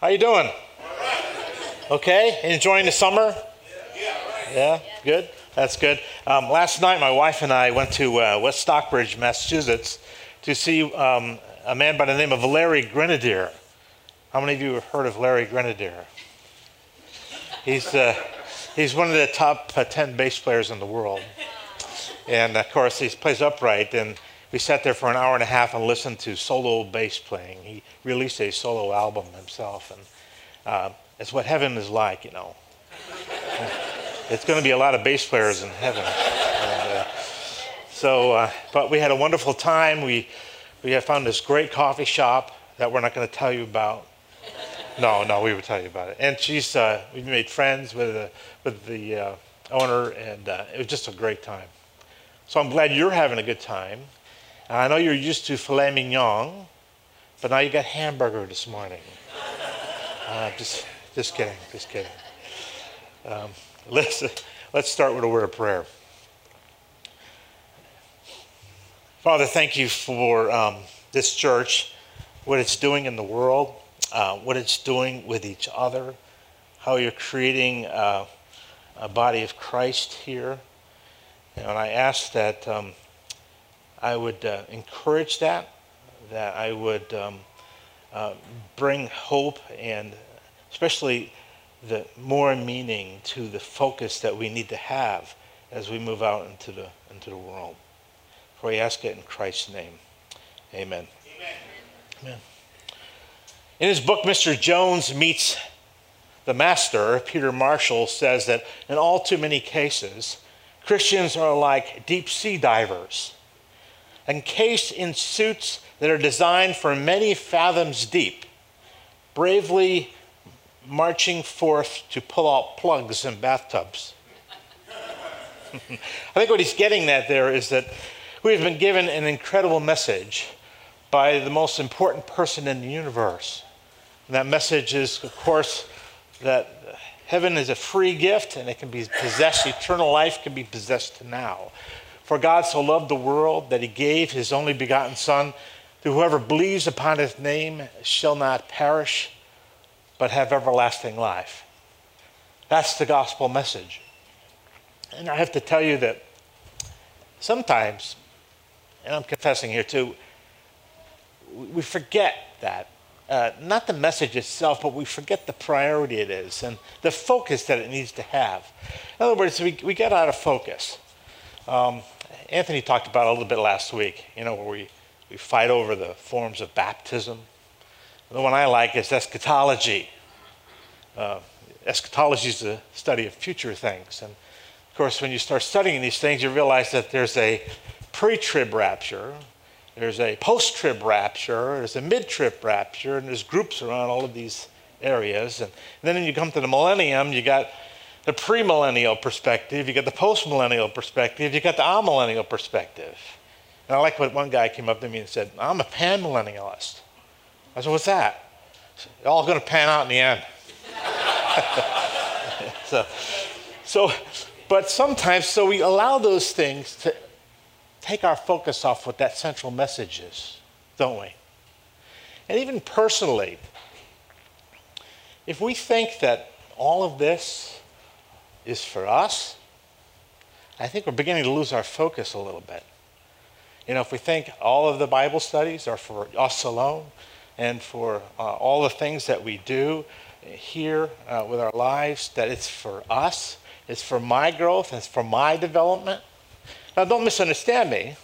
How you doing? Okay, enjoying the summer? Yeah, good. That's good. Um, last night, my wife and I went to uh, West Stockbridge, Massachusetts, to see um, a man by the name of Larry Grenadier. How many of you have heard of Larry Grenadier? He's uh, he's one of the top uh, ten bass players in the world, and of course he plays upright. And we sat there for an hour and a half and listened to solo bass playing. He released a solo album himself, and uh, it's what heaven is like, you know. it's going to be a lot of bass players in heaven. And, uh, so, uh, but we had a wonderful time. We we have found this great coffee shop that we're not going to tell you about. No, no, we would tell you about it. And she's uh, we made friends with the with the uh, owner, and uh, it was just a great time. So I'm glad you're having a good time. I know you're used to filet mignon, but now you got hamburger this morning. Uh, just, just kidding, just kidding. Um, let's, let's start with a word of prayer. Father, thank you for um, this church, what it's doing in the world, uh, what it's doing with each other, how you're creating uh, a body of Christ here. And I ask that um, I would uh, encourage that, that I would um, uh, bring hope and especially the more meaning to the focus that we need to have as we move out into the, into the world. For we ask it in Christ's name. Amen. Amen. Amen. In his book, Mr. Jones Meets the Master, Peter Marshall says that in all too many cases, Christians are like deep sea divers encased in suits that are designed for many fathoms deep, bravely marching forth to pull out plugs in bathtubs. I think what he's getting at there is that we've been given an incredible message by the most important person in the universe. And that message is, of course, that heaven is a free gift and it can be possessed, eternal life can be possessed now. For God so loved the world that he gave his only begotten Son, that whoever believes upon his name shall not perish, but have everlasting life. That's the gospel message. And I have to tell you that sometimes, and I'm confessing here too, we forget that. Uh, not the message itself, but we forget the priority it is and the focus that it needs to have. In other words, we, we get out of focus. Um, Anthony talked about a little bit last week, you know, where we, we fight over the forms of baptism. The one I like is eschatology. Uh, eschatology is the study of future things. And of course, when you start studying these things, you realize that there's a pre trib rapture, there's a post trib rapture, there's a mid trib rapture, and there's groups around all of these areas. And, and then when you come to the millennium, you got the premillennial perspective, you got the postmillennial perspective, you got the amillennial perspective. And I like what one guy came up to me and said, I'm a panmillennialist. I said, What's that? Said, all going to pan out in the end. so, so, but sometimes, so we allow those things to take our focus off what that central message is, don't we? And even personally, if we think that all of this is for us, I think we're beginning to lose our focus a little bit. You know, if we think all of the Bible studies are for us alone and for uh, all the things that we do here uh, with our lives, that it's for us, it's for my growth, it's for my development. Now, don't misunderstand me.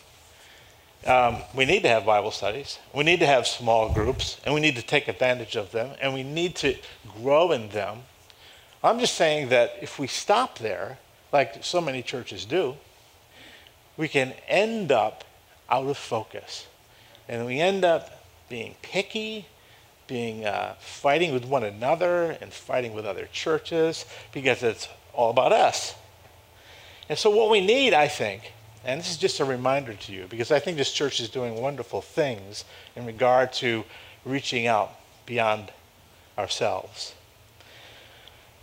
Um, we need to have Bible studies. We need to have small groups, and we need to take advantage of them, and we need to grow in them I'm just saying that if we stop there, like so many churches do, we can end up out of focus. And we end up being picky, being uh, fighting with one another and fighting with other churches because it's all about us. And so, what we need, I think, and this is just a reminder to you because I think this church is doing wonderful things in regard to reaching out beyond ourselves.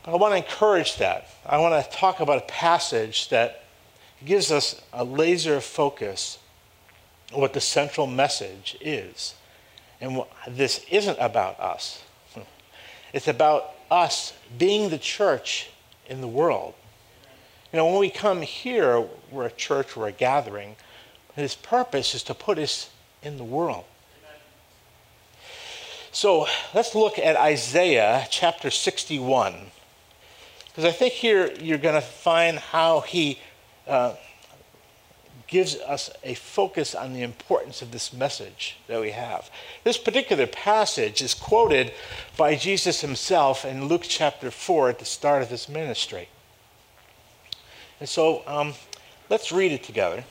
I want to encourage that. I want to talk about a passage that gives us a laser focus on what the central message is. And this isn't about us. It's about us being the church in the world. You know, when we come here, we're a church, we're a gathering. His purpose is to put us in the world. So let's look at Isaiah chapter 61. Because I think here you're going to find how he uh, gives us a focus on the importance of this message that we have. This particular passage is quoted by Jesus himself in Luke chapter 4 at the start of his ministry. And so um, let's read it together.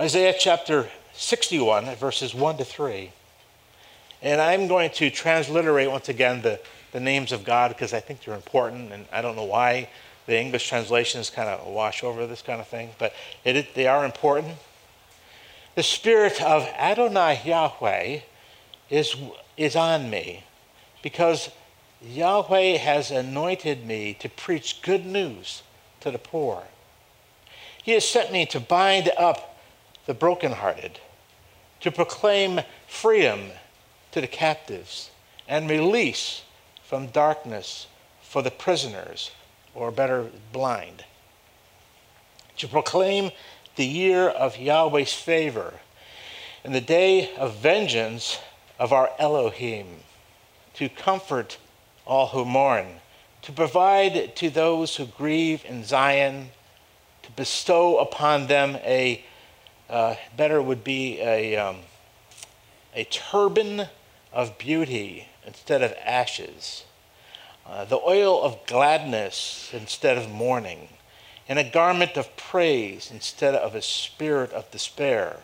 Isaiah chapter 61, verses 1 to 3. And I'm going to transliterate once again the, the names of God because I think they're important, and I don't know why the English translations kind of wash over this kind of thing, but it, they are important. The spirit of Adonai Yahweh is, is on me because Yahweh has anointed me to preach good news to the poor. He has sent me to bind up the brokenhearted, to proclaim freedom to the captives, and release from darkness for the prisoners or better, blind, to proclaim the year of Yahweh's favor and the day of vengeance of our Elohim, to comfort all who mourn, to provide to those who grieve in Zion, to bestow upon them a uh, better would be a, um, a turban of beauty instead of ashes uh, the oil of gladness instead of mourning, and a garment of praise instead of a spirit of despair.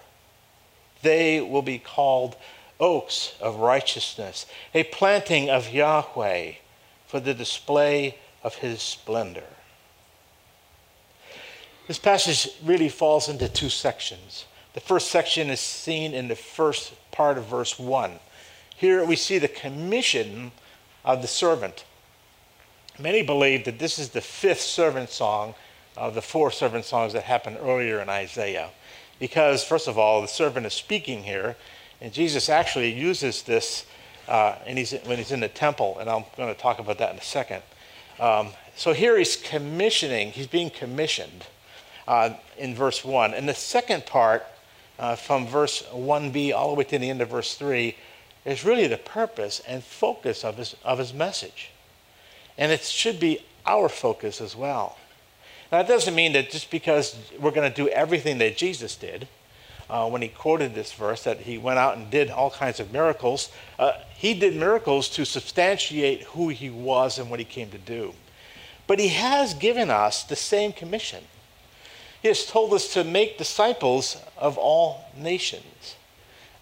They will be called oaks of righteousness, a planting of Yahweh for the display of his splendor. This passage really falls into two sections. The first section is seen in the first part of verse 1. Here we see the commission of the servant. Many believe that this is the fifth servant song of the four servant songs that happened earlier in Isaiah. Because, first of all, the servant is speaking here, and Jesus actually uses this uh, and he's, when he's in the temple, and I'm going to talk about that in a second. Um, so here he's commissioning, he's being commissioned uh, in verse 1. And the second part, uh, from verse 1b all the way to the end of verse 3, is really the purpose and focus of his, of his message. And it should be our focus as well. Now, that doesn't mean that just because we're going to do everything that Jesus did, uh, when he quoted this verse, that he went out and did all kinds of miracles, uh, he did miracles to substantiate who he was and what he came to do. But he has given us the same commission. He has told us to make disciples of all nations.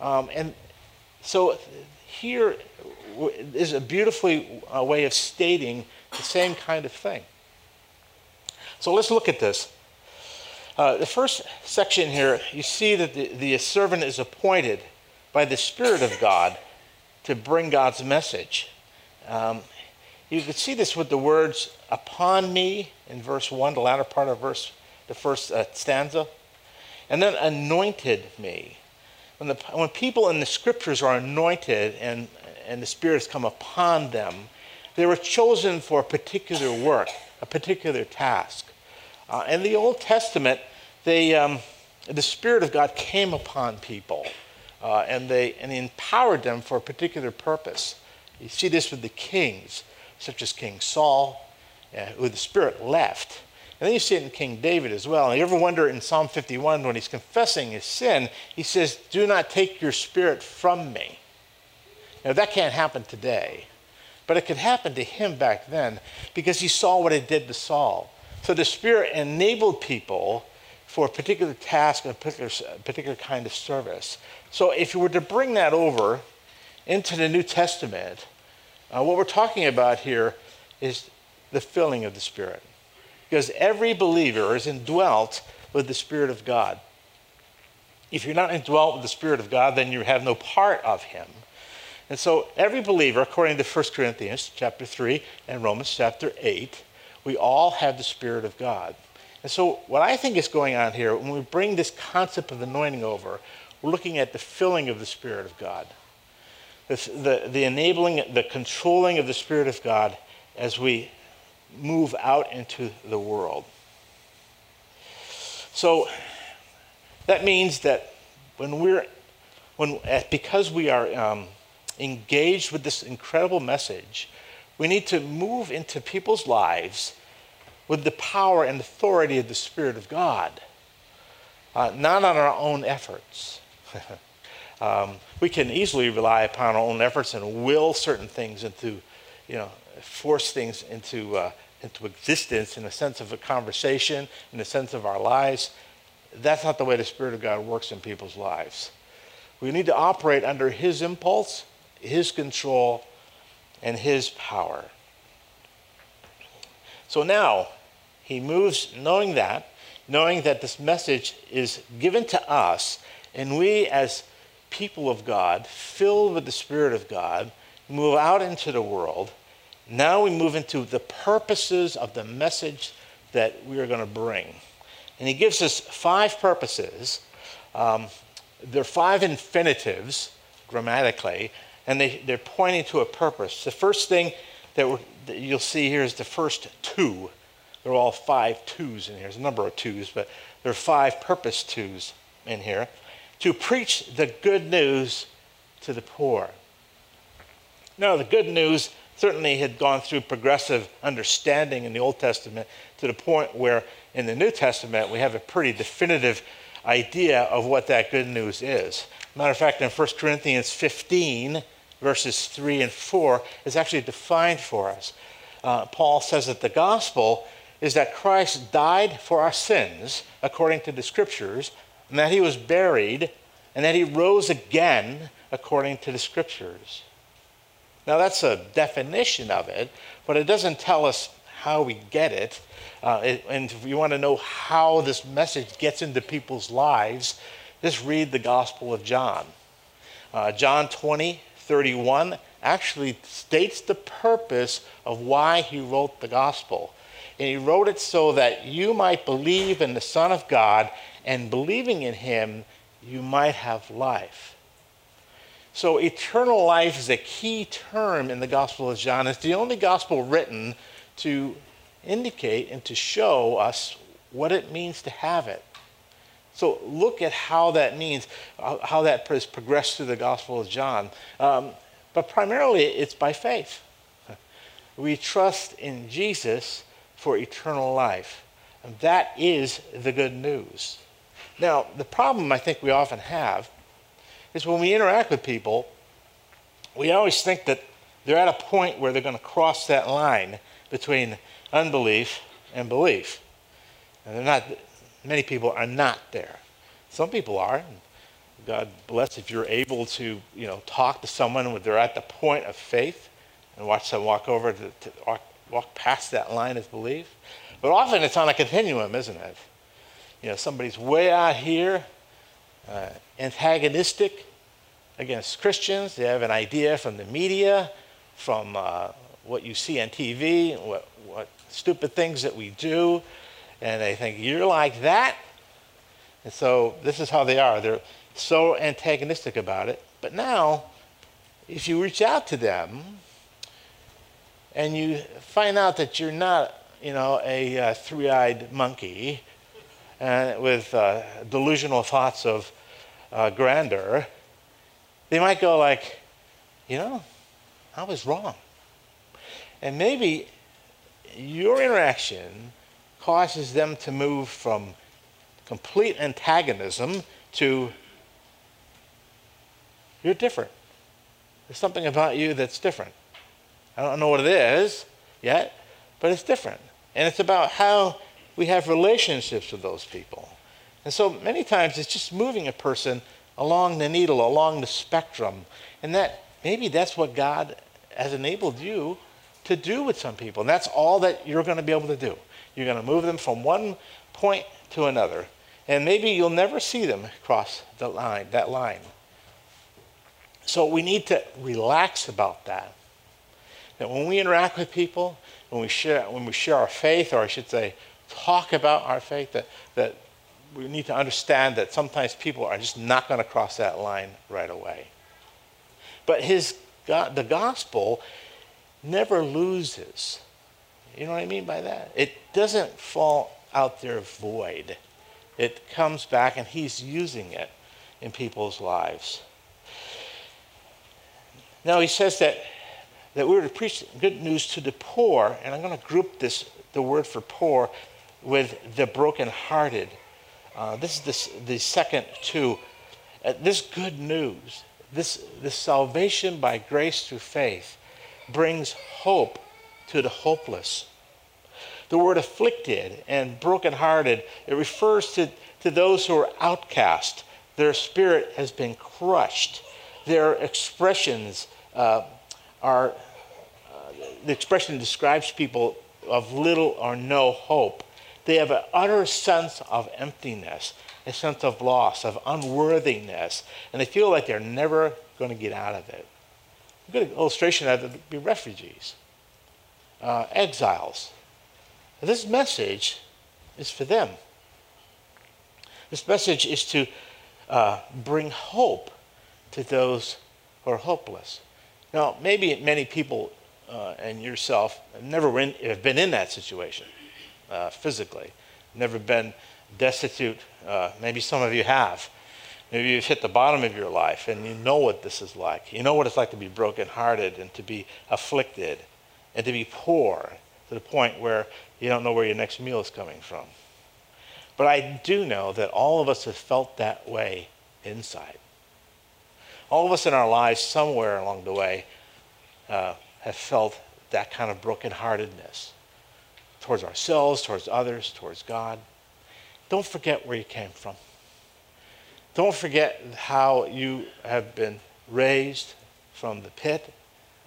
Um, and so here is a beautifully uh, way of stating the same kind of thing. So let's look at this. Uh, the first section here, you see that the, the servant is appointed by the Spirit of God to bring God's message. Um, you can see this with the words upon me in verse 1, the latter part of verse, the first uh, stanza, and then anointed me. When, the, when people in the scriptures are anointed and and the Spirit has come upon them, they were chosen for a particular work, a particular task. Uh, in the Old Testament, they, um, the Spirit of God came upon people uh, and, they, and he empowered them for a particular purpose. You see this with the kings, such as King Saul, uh, who the Spirit left. And then you see it in King David as well. And you ever wonder in Psalm 51 when he's confessing his sin, he says, Do not take your spirit from me. Now, that can't happen today, but it could happen to him back then because he saw what it did to Saul. So the Spirit enabled people for a particular task, and a particular, particular kind of service. So if you were to bring that over into the New Testament, uh, what we're talking about here is the filling of the Spirit. Because every believer is indwelt with the Spirit of God. If you're not indwelt with the Spirit of God, then you have no part of Him. And so every believer, according to 1 Corinthians chapter 3 and Romans chapter 8, we all have the Spirit of God. And so what I think is going on here, when we bring this concept of anointing over, we're looking at the filling of the Spirit of God. the, the, the enabling, the controlling of the Spirit of God as we move out into the world. So that means that when we're, when, because we are um, engaged with this incredible message, we need to move into people's lives with the power and authority of the Spirit of God, uh, not on our own efforts. um, we can easily rely upon our own efforts and will certain things into, you know, force things into, uh, into existence in a sense of a conversation, in the sense of our lives. That's not the way the Spirit of God works in people's lives. We need to operate under His impulse, His control, and His power. So now, he moves knowing that, knowing that this message is given to us, and we, as people of God, filled with the Spirit of God, move out into the world. Now we move into the purposes of the message that we are going to bring. And he gives us five purposes. Um, they're five infinitives grammatically, and they, they're pointing to a purpose. The first thing that, that you'll see here is the first two. They're all five twos in here. There's a number of twos, but there are five purpose twos in here. To preach the good news to the poor. Now, the good news certainly had gone through progressive understanding in the Old Testament to the point where in the New Testament we have a pretty definitive idea of what that good news is. Matter of fact, in 1 Corinthians 15, verses 3 and 4, is actually defined for us. Uh, Paul says that the gospel is that Christ died for our sins, according to the scriptures, and that he was buried, and that he rose again, according to the scriptures. Now, that's a definition of it, but it doesn't tell us how we get it. Uh, it and if you want to know how this message gets into people's lives, just read the Gospel of John. Uh, John 20, 31 actually states the purpose of why he wrote the Gospel. And he wrote it so that you might believe in the Son of God, and believing in him, you might have life. So, eternal life is a key term in the Gospel of John. It's the only gospel written to indicate and to show us what it means to have it. So, look at how that means, uh, how that has progressed through the Gospel of John. Um, but primarily, it's by faith. We trust in Jesus for eternal life. And that is the good news. Now, the problem I think we often have is when we interact with people, we always think that they're at a point where they're going to cross that line between unbelief and belief. And they're not, many people are not there. Some people are. God bless if you're able to, you know, talk to someone when they're at the point of faith and watch them walk over to, to walk, walk past that line of belief. But often it's on a continuum, isn't it? You know, somebody's way out here, uh, antagonistic against Christians. They have an idea from the media, from uh, what you see on TV, what, what stupid things that we do, and they think, you're like that? And so this is how they are. They're so antagonistic about it. But now, if you reach out to them and you find out that you're not, you know, a uh, three-eyed monkey uh, with uh, delusional thoughts of uh, grandeur, they might go like, you know, I was wrong. And maybe your interaction causes them to move from complete antagonism to you're different. There's something about you that's different. I don't know what it is yet, but it's different. And it's about how we have relationships with those people. And so many times it's just moving a person along the needle, along the spectrum. And that maybe that's what God has enabled you to do with some people. And that's all that you're going to be able to do. You're going to move them from one point to another. And maybe you'll never see them cross the line, that line. So we need to relax about that. That when we interact with people, when we share, when we share our faith, or I should say, talk about our faith, that, that we need to understand that sometimes people are just not going to cross that line right away. But his the gospel never loses. You know what I mean by that? It doesn't fall out there void. It comes back and he's using it in people's lives. Now he says that, that we were to preach good news to the poor, and I'm going to group this, the word for poor, with the brokenhearted. Uh, this is this, the second two. Uh, this good news, this, this salvation by grace through faith, brings hope to the hopeless. The word afflicted and brokenhearted, it refers to, to those who are outcast. Their spirit has been crushed. Their expressions uh, are, uh, the expression describes people of little or no hope. They have an utter sense of emptiness, a sense of loss, of unworthiness, and they feel like they're never going to get out of it. A good illustration of that would be refugees, uh, exiles. This message is for them. This message is to uh, bring hope to those who are hopeless. Now, maybe many people uh, and yourself have never been, have been in that situation uh, physically, never been destitute. Uh, maybe some of you have. Maybe you've hit the bottom of your life and you know what this is like. You know what it's like to be brokenhearted and to be afflicted and to be poor to the point where you don't know where your next meal is coming from. But I do know that all of us have felt that way inside. All of us in our lives, somewhere along the way, uh, have felt that kind of brokenheartedness towards ourselves, towards others, towards God. Don't forget where you came from. Don't forget how you have been raised from the pit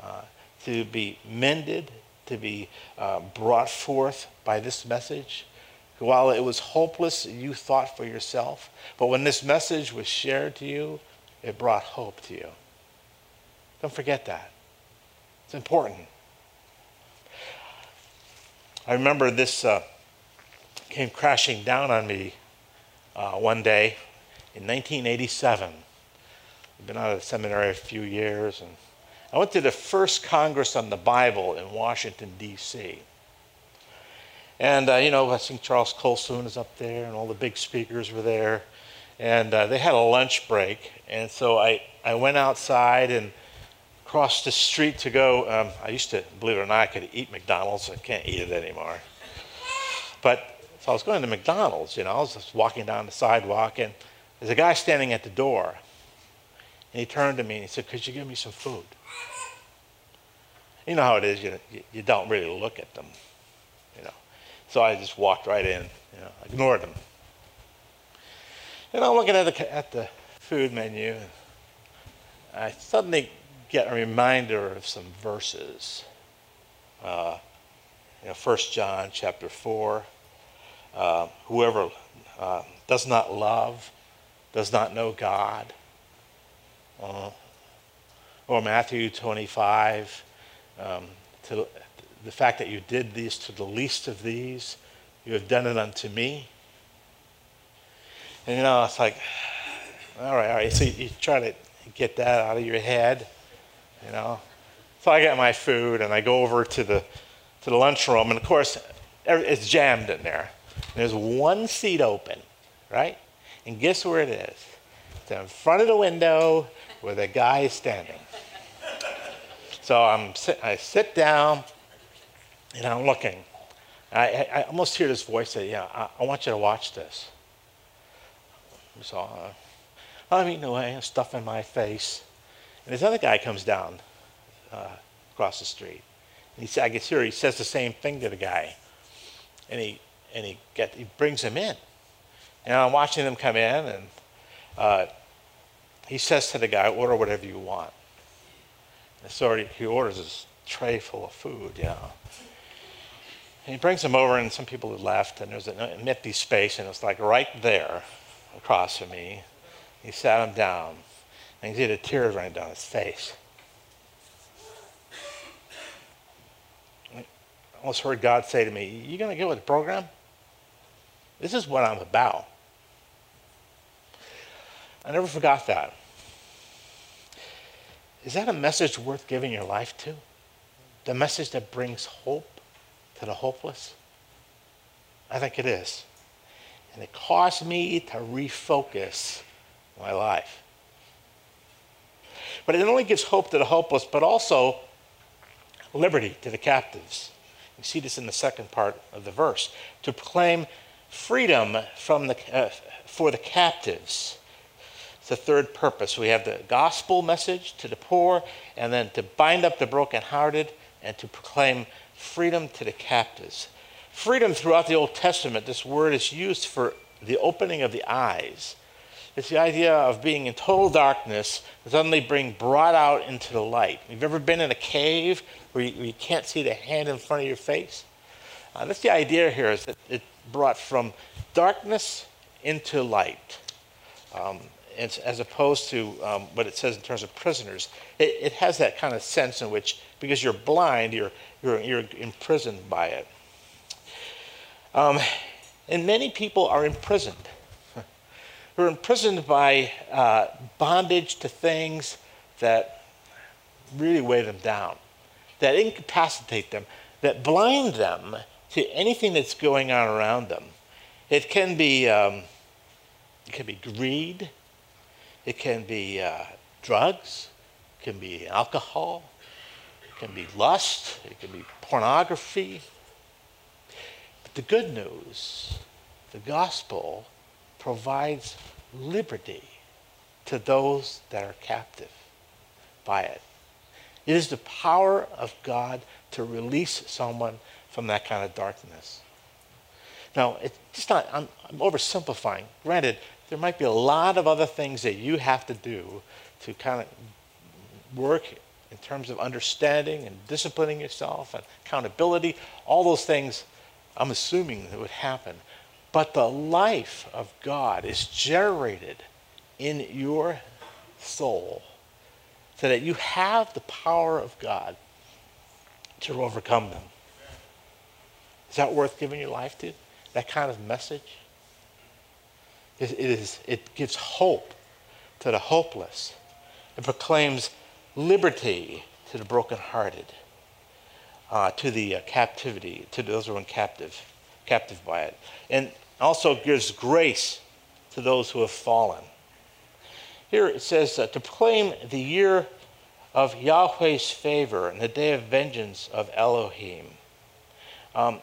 uh, to be mended, to be uh, brought forth by this message. While it was hopeless, you thought for yourself. But when this message was shared to you, it brought hope to you. Don't forget that. It's important. I remember this uh, came crashing down on me uh, one day in 1987. I've been out of the seminary a few years, and I went to the first Congress on the Bible in Washington, D.C. And, uh, you know, I think Charles Colson is up there, and all the big speakers were there. And uh, they had a lunch break, and so I, I went outside and crossed the street to go. Um, I used to, believe it or not, I could eat McDonald's. I can't eat it anymore. But so I was going to McDonald's, you know, I was just walking down the sidewalk, and there's a guy standing at the door. And he turned to me and he said, Could you give me some food? You know how it is, you, you, don't really look at them, you know. So I just walked right in, you know, ignored them. And I'm looking at the, at the food menu, and I suddenly get a reminder of some verses. Uh, you know, 1 John chapter 4. Uh, whoever uh, does not love does not know God. Uh, or Matthew 25. Um, to the fact that you did these to the least of these, you have done it unto me. And you know, it's like, all right, all right. So you, you try to get that out of your head you know. So I get my food and I go over to the to the lunchroom, and of course, it's jammed in there. There's one seat open, right? And guess where it is? It's in front of the window where the guy is standing. So I'm I sit down and I'm looking. I, I almost hear this voice say, "Yeah, I, I want you to watch this." So uh, I'm eating away and stuff in my face. And this other guy comes down uh, across the street. And he, I guess here he says the same thing to the guy. And he, and he, get, he brings him in. And I'm watching them come in, and uh, he says to the guy, order whatever you want. And so he orders this tray full of food, you know. And he brings them over, and some people had left, and there's an empty space, and it's like right there across from me. He sat him down. And you see the tears running down his face. I almost heard God say to me, You going to get with the program? This is what I'm about. I never forgot that. Is that a message worth giving your life to? The message that brings hope to the hopeless? I think it is. And it caused me to refocus my life. But it not only gives hope to the hopeless, but also liberty to the captives. You see this in the second part of the verse. To proclaim freedom from the, uh, for the captives. It's the third purpose. We have the gospel message to the poor, and then to bind up the brokenhearted, and to proclaim freedom to the captives. Freedom throughout the Old Testament, this word is used for the opening of the eyes. It's the idea of being in total darkness, and suddenly being brought out into the light. You've ever been in a cave where you, where you can't see the hand in front of your face? Uh, that's the idea here, is that it brought from darkness into light. Um, as, opposed to um, what it says in terms of prisoners. It, it, has that kind of sense in which, because you're blind, you're, you're, you're imprisoned by it. Um, and many people are imprisoned. They're imprisoned by uh, bondage to things that really weigh them down, that incapacitate them, that blind them to anything that's going on around them. It can be, um, it can be greed, it can be uh, drugs, it can be alcohol, it can be lust, it can be pornography. But the good news, the gospel, provides liberty to those that are captive by it. It is the power of God to release someone from that kind of darkness. Now, it's just not, I'm, I'm oversimplifying. Granted, there might be a lot of other things that you have to do to kind of work in terms of understanding and disciplining yourself and accountability. All those things, I'm assuming that would happen. But the life of God is generated in your soul so that you have the power of God to overcome them. Is that worth giving your life to? That kind of message? It, it, is, it gives hope to the hopeless. It proclaims liberty to the brokenhearted, uh, to the uh, captivity, to those who are in captive, captive by it. And also gives grace to those who have fallen. Here it says uh, to proclaim the year of Yahweh's favor and the day of vengeance of Elohim. Um,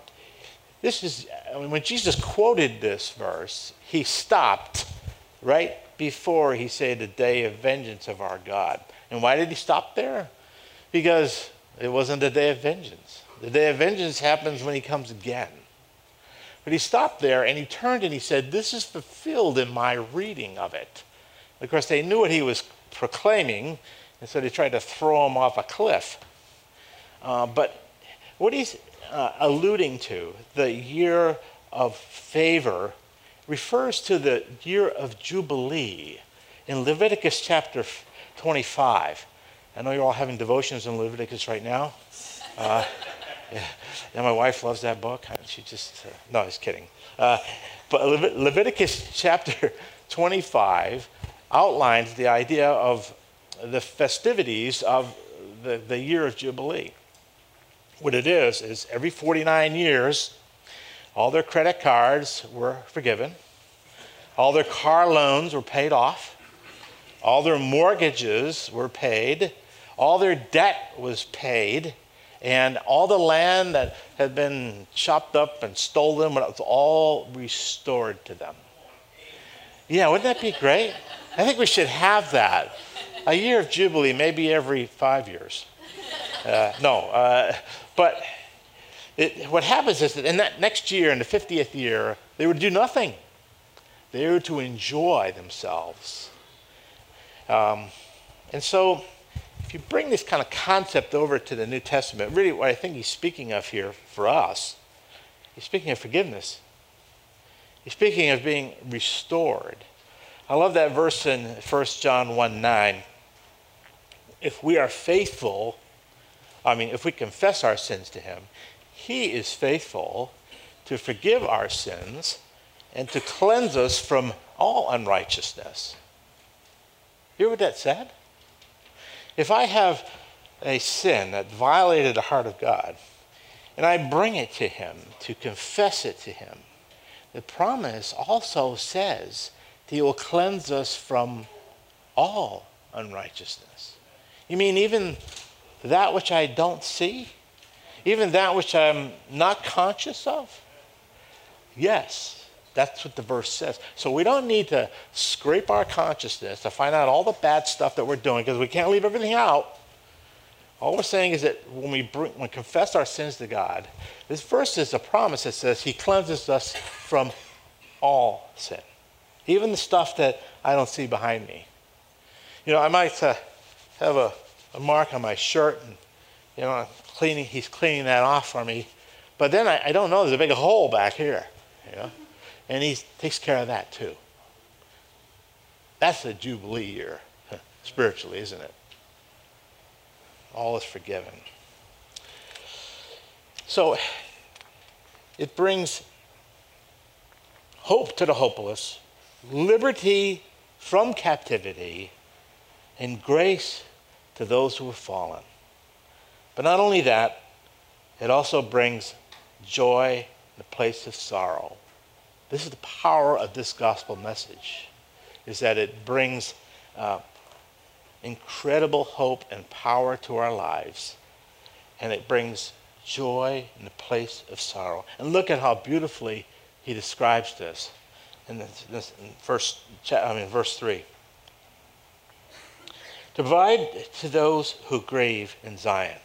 this is, I mean, when Jesus quoted this verse, he stopped right before he said the day of vengeance of our God. And why did he stop there? Because it wasn't the day of vengeance. The day of vengeance happens when he comes again. But he stopped there and he turned and he said, This is fulfilled in my reading of it. Of course, they knew what he was proclaiming, and so they tried to throw him off a cliff. Uh, but what he's uh, alluding to, the year of favor, refers to the year of Jubilee in Leviticus chapter 25. I know you're all having devotions in Leviticus right now. Uh, yeah, my wife loves that book. She just, uh, no, I was kidding. Uh, but Levit- Leviticus chapter 25 outlines the idea of the festivities of the, the year of Jubilee. What it is, is every 49 years, all their credit cards were forgiven, all their car loans were paid off, all their mortgages were paid, all their debt was paid, and all the land that had been chopped up and stolen was all restored to them. Yeah, wouldn't that be great? I think we should have that. A year of Jubilee, maybe every five years. Uh, no, uh, but it, what happens is that in that next year, in the 50th year, they would do nothing. They were to enjoy themselves. Um, and so, if you bring this kind of concept over to the New Testament, really what I think he's speaking of here for us, he's speaking of forgiveness. He's speaking of being restored. I love that verse in 1 John 1 9. If we are faithful, I mean, if we confess our sins to him, he is faithful to forgive our sins and to cleanse us from all unrighteousness. You hear what that said? If I have a sin that violated the heart of God, and I bring it to Him to confess it to Him, the promise also says that He will cleanse us from all unrighteousness. You mean even that which I don't see? Even that which I'm not conscious of? Yes, that's what the verse says. So we don't need to scrape our consciousness to find out all the bad stuff that we're doing because we can't leave everything out. All we're saying is that when we, bring, when we confess our sins to God, this verse is a promise that says He cleanses us from all sin, even the stuff that I don't see behind me. You know, I might uh, have a, a, mark on my shirt, and you know, cleaning. He's cleaning that off for me, but then I, I don't know. There's a big hole back here, you know, and He takes care of that too. That's a jubilee year, spiritually, isn't it? all is forgiven. So it brings hope to the hopeless, liberty from captivity, and grace to those who have fallen. But not only that, it also brings joy in the place of sorrow. This is the power of this gospel message, is that it brings uh, incredible hope and power to our lives, and it brings joy in the place of sorrow. And look at how beautifully he describes this in, this, this in first, I mean, verse 3. To provide to those who grieve in Zion.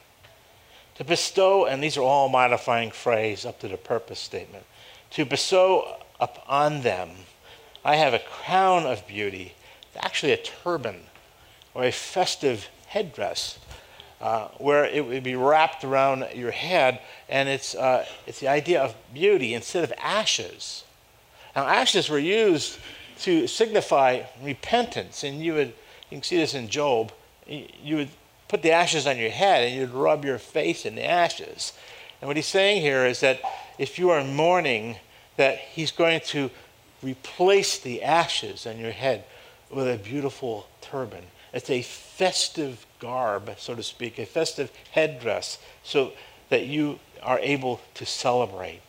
To bestow, and these are all modifying phrase up to the purpose statement. To bestow upon them, I have a crown of beauty, actually a turban or a festive headdress uh, where it would be wrapped around your head, and it's, uh, it's the idea of beauty instead of ashes. Now, ashes were used to signify repentance, and you would, you can see this in Job, you would put the ashes on your head and you'd rub your face in the ashes. And what he's saying here is that if you are mourning, that he's going to replace the ashes on your head with a beautiful turban. It's a festive garb, so to speak, a festive headdress, so that you are able to celebrate.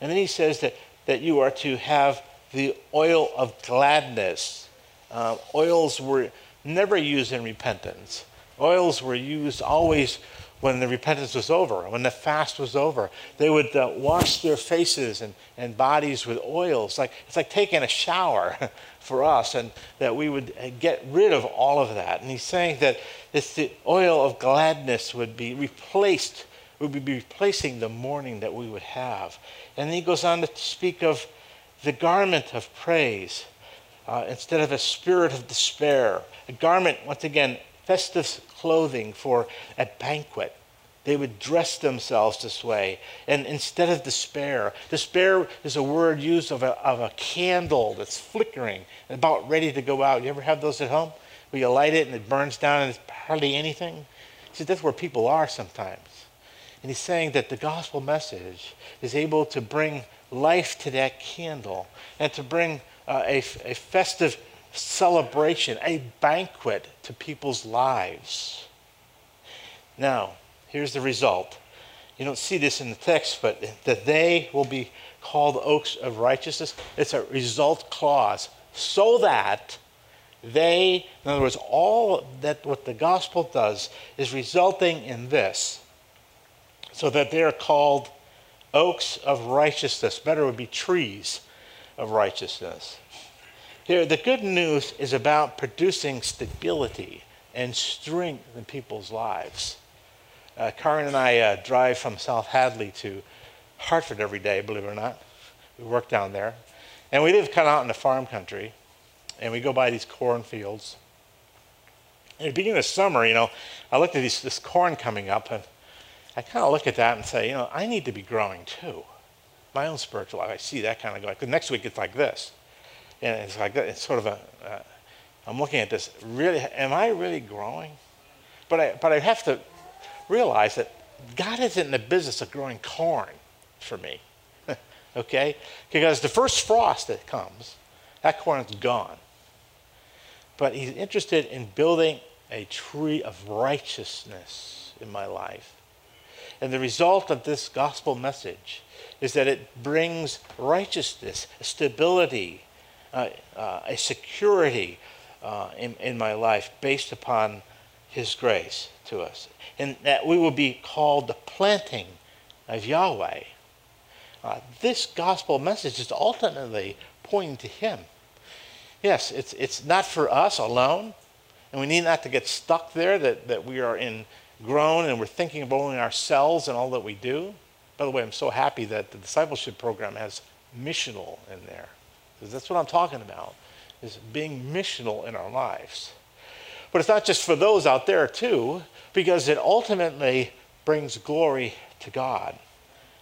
And then he says that, that you are to have the oil of gladness. Uh, oils were never used in repentance. Oils were used always when the repentance was over, when the fast was over. They would uh, wash their faces and, and bodies with oils. Like, it's like taking a shower for us, and that we would uh, get rid of all of that. And he's saying that this, the oil of gladness would be replaced, would be replacing the mourning that we would have. And he goes on to speak of the garment of praise uh, instead of a spirit of despair. A garment, once again, festive clothing for a banquet. They would dress themselves this way. And instead of despair, despair is a word used of a, of a candle that's flickering and about ready to go out. You ever have those at home? Where you light it and it burns down and it's hardly anything? See, that's where people are sometimes. And he's saying that the gospel message is able to bring life to that candle and to bring uh, a, a festive celebration, a banquet to people's lives. Now, here's the result. You don't see this in the text, but that they will be called oaks of righteousness. It's a result clause. So that they, in other words, all that what the gospel does is resulting in this. So that they are called oaks of righteousness. Better would be trees of righteousness. Here, the good news is about producing stability and strength in people's lives. Uh, Karen and I uh, drive from South Hadley to Hartford every day, believe it or not. We work down there. And we live kind of out in the farm country. And we go by these cornfields. At the beginning of summer, you know, I looked at these, this corn coming up, and I kind of look at that and say, you know, I need to be growing too. My own spiritual life, I see that kind of going. Next week it's like this and it's like it's sort of a. Uh, I'm looking at this. Really, am I really growing? But I, but I have to realize that God isn't in the business of growing corn for me. okay, because the first frost that comes, that corn is gone. But He's interested in building a tree of righteousness in my life. And the result of this gospel message is that it brings righteousness, stability, uh, a security uh, in, in my life based upon His grace to us. And that we will be called the planting of Yahweh. Uh, this gospel message is ultimately pointing to Him. Yes, it's, it's not for us alone, and we need not to get stuck there that, that we are in grown and we're thinking of only ourselves and all that we do. By the way, I'm so happy that the discipleship program has missional in there. Because that's what I'm talking about, is being missional in our lives. But it's not just for those out there, too, because it ultimately brings glory to God.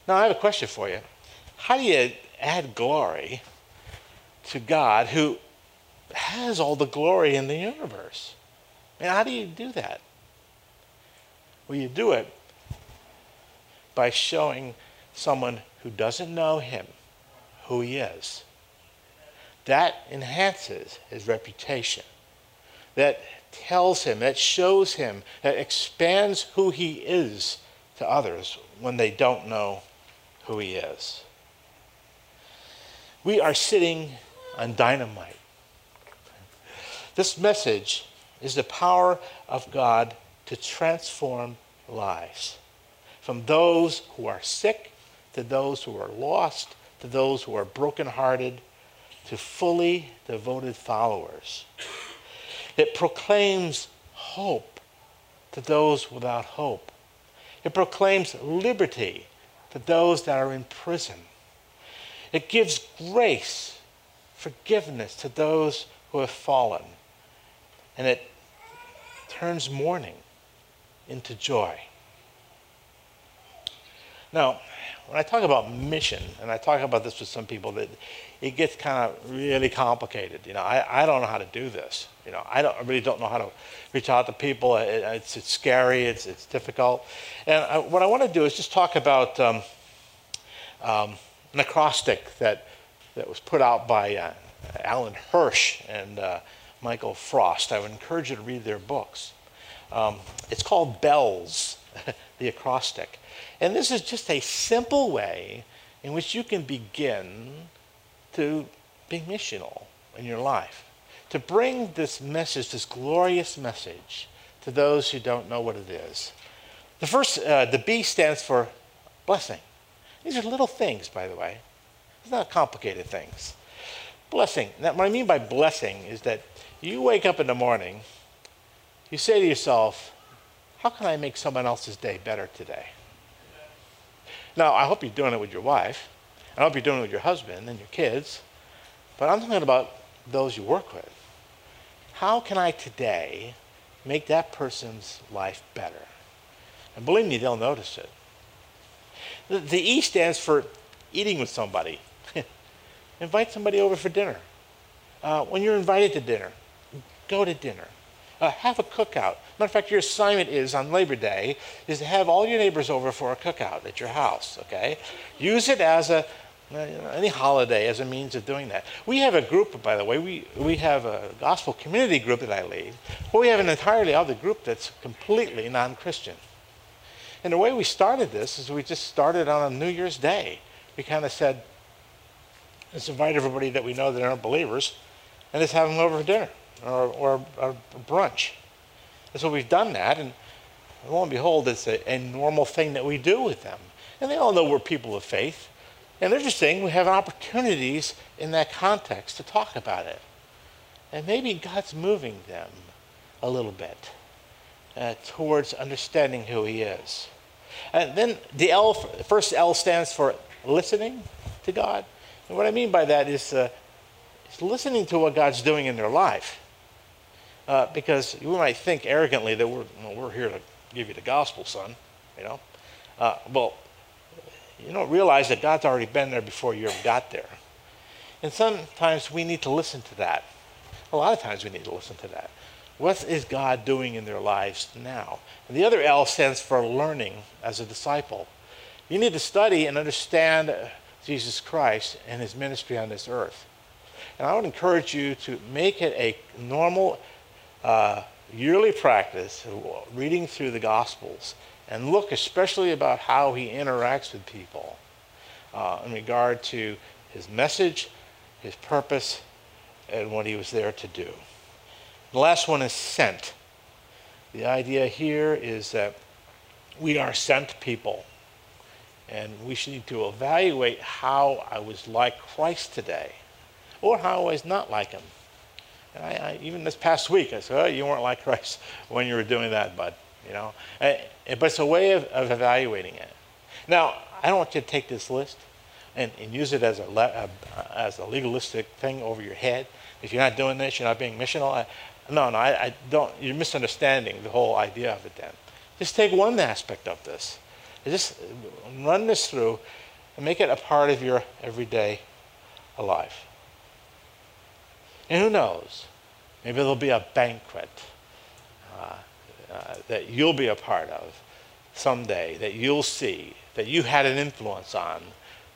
Now, I have a question for you. How do you add glory to God who has all the glory in the universe? I mean, how do you do that? Well, you do it by showing someone who doesn't know him who he is. That enhances his reputation. That tells him, that shows him, that expands who he is to others when they don't know who he is. We are sitting on dynamite. This message is the power of God to transform lives. From those who are sick to those who are lost to those who are brokenhearted to fully devoted followers. It proclaims hope to those without hope. It proclaims liberty to those that are in prison. It gives grace, forgiveness to those who have fallen. And it turns mourning into joy. Now, when I talk about mission, and I talk about this with some people, that it gets kind of really complicated. You know, I, I don't know how to do this. You know, I, don't, I really don't know how to reach out to people. It, it's, it's scary. It's, it's difficult. And I, what I want to do is just talk about um, um, an acrostic that, that was put out by uh, Alan Hirsch and uh, Michael Frost. I would encourage you to read their books. Um, it's called Bells, the acrostic. And this is just a simple way in which you can begin to be missional in your life, to bring this message, this glorious message, to those who don't know what it is. The first, uh, the B stands for blessing. These are little things, by the way. It's not complicated things. Blessing. Now, what I mean by blessing is that you wake up in the morning you say to yourself, how can I make someone else's day better today? Now, I hope you're doing it with your wife. I hope you're doing it with your husband and your kids. But I'm talking about those you work with. How can I today make that person's life better? And believe me, they'll notice it. The, the E stands for eating with somebody. Invite somebody over for dinner. Uh, when you're invited to dinner, go to dinner. Uh, have a cookout. Matter of fact, your assignment is on Labor Day is to have all your neighbors over for a cookout at your house. Okay, use it as a Uh, any holiday as a means of doing that. We have a group, by the way. We we have a gospel community group that I lead. But we have an entirely other group that's completely non-Christian. And the way we started this is we just started on a New Year's Day. We kind of said, let's invite everybody that we know that aren't believers, and let's have them over for dinner or, or, or brunch. And so we've done that, and lo and behold, it's a, a normal thing that we do with them. And they all know we're people of faith. And saying we have opportunities in that context to talk about it. And maybe God's moving them a little bit uh, towards understanding who He is. And then the L, first L stands for listening to God. And what I mean by that is, uh, is listening to what God's doing in their life. Uh, because we might think arrogantly that we're, well, we're here to give you the gospel, son. You know? Uh, well, you don't realize that God's already been there before you ever got there. And sometimes we need to listen to that. A lot of times we need to listen to that. What is God doing in their lives now? And the other L stands for learning as a disciple. You need to study and understand Jesus Christ and his ministry on this earth. And I would encourage you to make it a normal uh, yearly practice reading through the Gospels and look especially about how he interacts with people uh, in regard to his message, his purpose, and what he was there to do. The last one is sent. The idea here is that we are sent people. And we should need to evaluate how I was like Christ today or how I was not like him. And I, I, even this past week, I said, oh, you weren't like Christ when you were doing that, bud. You know? And, but it's a way of, of, evaluating it. Now, I don't want you to take this list and, and use it as a, as a legalistic thing over your head. If you're not doing this, you're not being missional. I, no, no, I, I don't. You're misunderstanding the whole idea of it then. Just take one aspect of this. Just run this through and make it a part of your everyday life. And who knows? Maybe there'll be a banquet uh, uh, that you'll be a part of someday, that you'll see, that you had an influence on,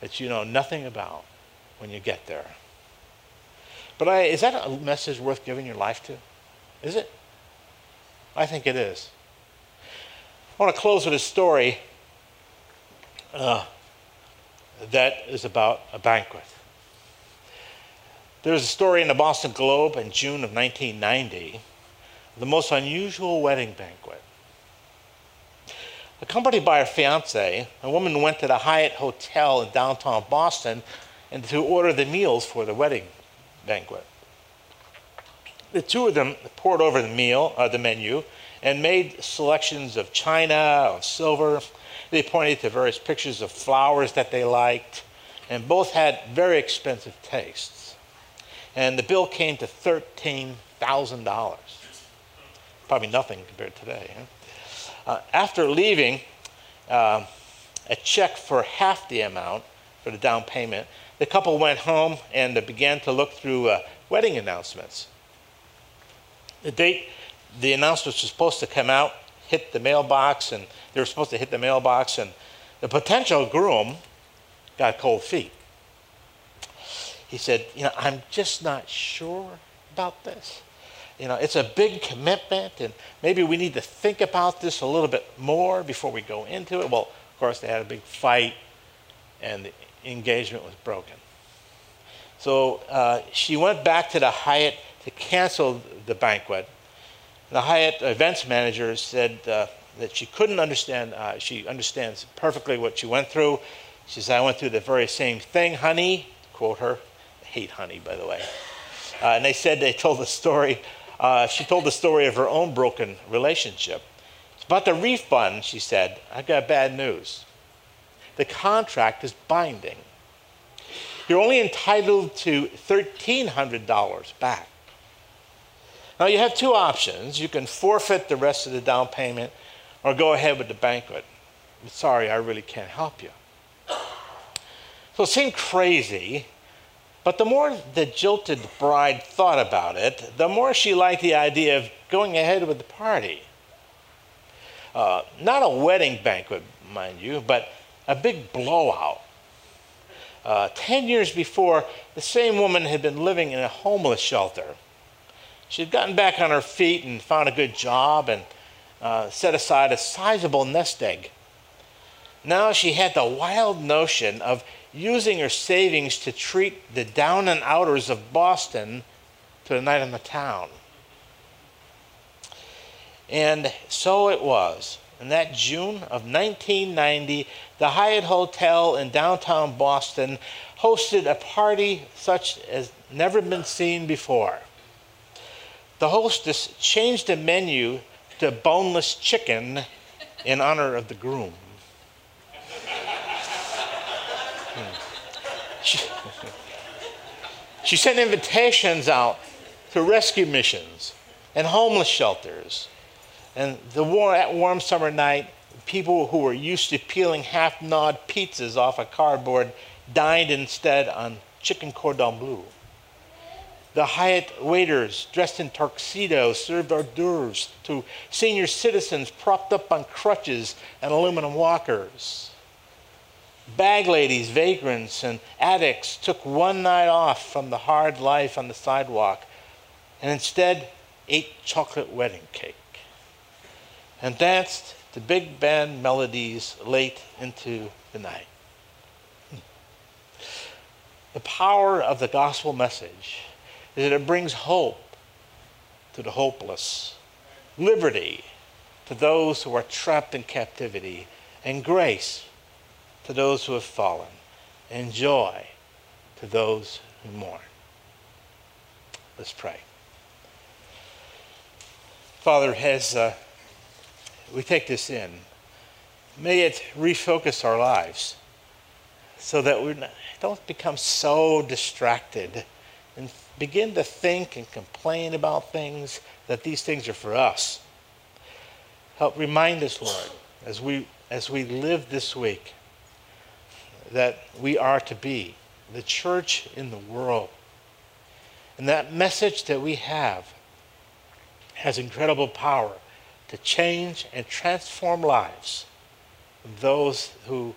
that you know nothing about when you get there. But I, is that a message worth giving your life to? Is it? I think it is. I want to close with a story uh, that is about a banquet. There was a story in the Boston Globe in June of 1990, the most unusual wedding banquet. Accompanied by her fiance, a woman went to the Hyatt Hotel in downtown Boston and to order the meals for the wedding banquet. The two of them pored over the meal, uh, the menu, and made selections of china, of silver. They pointed to various pictures of flowers that they liked, and both had very expensive tastes. And the bill came to $13,000. Probably nothing compared to today. Huh? Uh, after leaving, uh, a check for half the amount for the down payment, the couple went home and began to look through uh, wedding announcements. The date the announcements were supposed to come out, hit the mailbox, and they were supposed to hit the mailbox, and the potential groom got cold feet. He said, You know, I'm just not sure about this. You know, it's a big commitment, and maybe we need to think about this a little bit more before we go into it. Well, of course, they had a big fight, and the engagement was broken. So uh, she went back to the Hyatt to cancel the banquet the Hyatt events manager said uh, that she couldn't understand, uh, she understands perfectly what she went through. She said, I went through the very same thing, honey. Quote her. I hate honey, by the way. Uh, and they said they told the story. Uh, she told the story of her own broken relationship. About the refund, she said, I've got bad news. The contract is binding. You're only entitled to $1,300 back. Now, you have two options. You can forfeit the rest of the down payment or go ahead with the banquet. sorry, I really can't help you. So it seemed crazy, but the more the jilted bride thought about it, the more she liked the idea of going ahead with the party. Uh, not a wedding banquet, mind you, but a big blowout. Uh, ten years before, the same woman had been living in a homeless shelter. She had gotten back on her feet and found a good job and uh, set aside a sizable nest egg. Now she had the wild notion of using her savings to treat the down and outers of Boston to a night in the town. And so it was. In that June of 1990, the Hyatt Hotel in downtown Boston hosted a party such as never been seen before the hostess changed the menu to boneless chicken in honor of the groom. She, sent invitations out to rescue missions and homeless shelters. And the warm, warm summer night, people who were used to peeling half gnawed pizzas off a cardboard dined instead on chicken cordon bleu. The Hyatt waiters, dressed in tuxedos, served hors d'oeuvres to senior citizens propped up on crutches and aluminum walkers. Bag ladies, vagrants, and addicts took one night off from the hard life on the sidewalk and instead ate chocolate wedding cake, and danced to big band melodies late into the night. Hmm. The power of the gospel message is that it brings hope to the hopeless, liberty to those who are trapped in captivity, and grace to those who have fallen, and joy to those who mourn. Let's pray. Father, as uh, we take this in, may it refocus our lives so that we don't become so distracted and begin to think and complain about things that these things are for us. Help remind us, Lord, as we as we live this week, that we are to be the church in the world. And that message that we have has incredible power to change and transform lives those who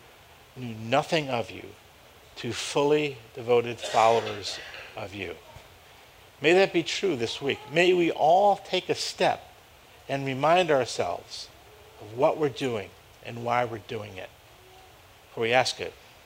knew nothing of you to fully devoted followers of you. May that be true this week. May we all take a step and remind ourselves of what we're doing and why we're doing it. For we ask it